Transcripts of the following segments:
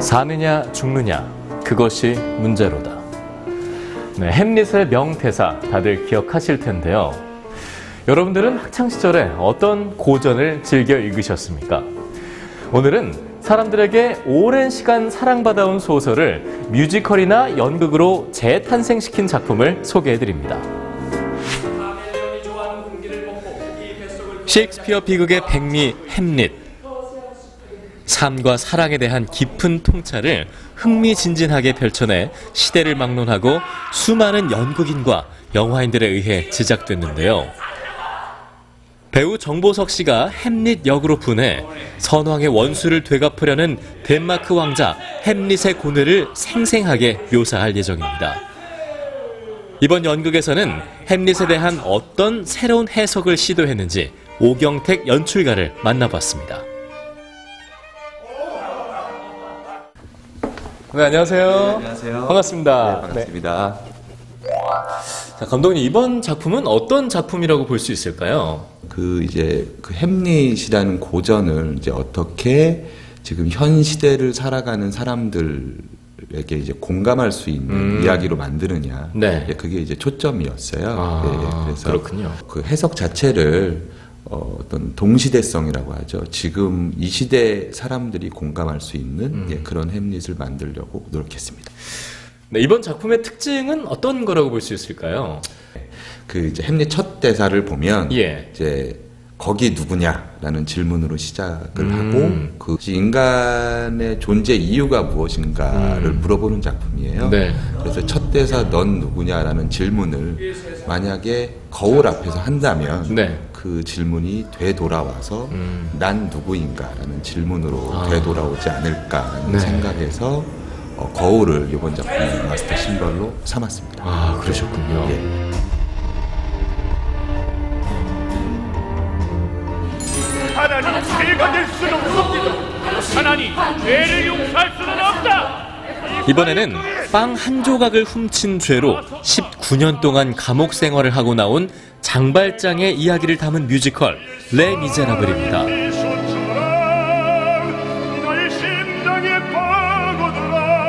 사느냐 죽느냐 그것이 문제로다. 네, 햄릿의 명대사 다들 기억하실 텐데요. 여러분들은 학창 시절에 어떤 고전을 즐겨 읽으셨습니까? 오늘은 사람들에게 오랜 시간 사랑받아온 소설을 뮤지컬이나 연극으로 재탄생시킨 작품을 소개해 드립니다. 셰익스피어 비극의 백미 햄릿. 삶과 사랑에 대한 깊은 통찰을 흥미진진하게 펼쳐내 시대를 막론하고 수많은 연극인과 영화인들에 의해 제작됐는데요. 배우 정보석 씨가 햄릿 역으로 분해 선왕의 원수를 되갚으려는 덴마크 왕자 햄릿의 고뇌를 생생하게 묘사할 예정입니다. 이번 연극에서는 햄릿에 대한 어떤 새로운 해석을 시도했는지 오경택 연출가를 만나봤습니다. 네, 안녕하세요. 안녕하세요. 반갑습니다. 네, 반갑습니다. 자, 감독님, 이번 작품은 어떤 작품이라고 볼 수 있을까요? 그 이제 그 햄릿이라는 고전을 이제 어떻게 지금 현 시대를 살아가는 사람들에게 이제 공감할 수 있는 음. 이야기로 만드느냐. 네. 예, 그게 이제 초점이었어요. 아, 그래서 그렇군요. 그 해석 자체를 어, 어떤 동시대성이라고 하죠. 지금 이 시대 사람들이 공감할 수 있는 음. 예, 그런 햄릿을 만들려고 노력했습니다. 네, 이번 작품의 특징은 어떤 거라고 볼 수 있을까요? 그 이제 햄릿 첫 대사를 보면 예. 이제 거기 누구냐라는 질문으로 시작을 음. 하고 그 인간의 존재 이유가 무엇인가를 음. 물어보는 작품이에요. 네. 그래서 첫 대사 넌 누구냐라는 질문을 만약에 거울 앞에서 한다면 네. 그 질문이 되돌아와서 음. 난 누구인가라는 질문으로 아. 되돌아오지 않을까라는 네. 생각에서 어, 거울을 이번 작품 마스터 심벌로 삼았습니다. 아, 그러셨군요. 예. 하나님 죄가 될 수는 없습니다. 하나님 죄를 용서할 수는 없다. 이번에는 빵 한 조각을 훔친 죄로 19년 동안 감옥 생활을 하고 나온 장발장의 이야기를 담은 뮤지컬 레 미제라블입니다.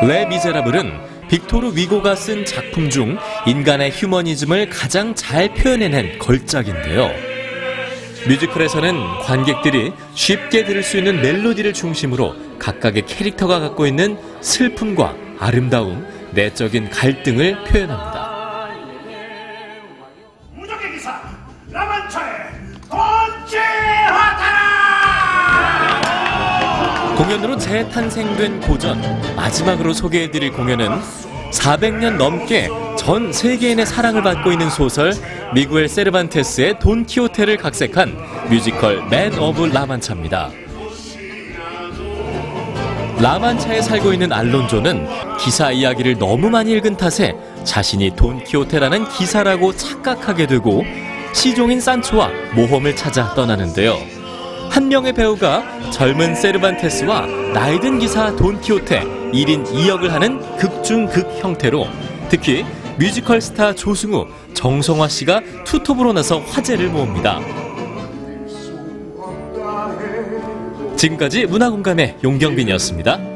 레 미제라블은 빅토르 위고가 쓴 작품 중 인간의 휴머니즘을 가장 잘 표현해낸 걸작인데요. 뮤지컬에서는 관객들이 쉽게 들을 수 있는 멜로디를 중심으로 각각의 캐릭터가 갖고 있는 슬픔과 아름다움, 내적인 갈등을 표현합니다. 공연으로 재탄생된 고전 마지막으로 소개해드릴 공연은 400년 넘게 전 세계인의 사랑을 받고 있는 소설 미구엘 세르반테스의 돈 키호테를 각색한 뮤지컬 맨 오브 라만차입니다. 라만차에 살고 있는 알론조는 기사 이야기를 너무 많이 읽은 탓에 자신이 돈 키호테라는 기사라고 착각하게 되고 시종인 산초와 모험을 찾아 떠나는데요. 한 명의 배우가 젊은 세르반테스와 나이든 기사 돈키호테 1인 2역을 하는 극중극 형태로 특히 뮤지컬 스타 조승우, 정성화 씨가 투톱으로 나서 화제를 모읍니다. 지금까지 문화공감의 용경빈이었습니다.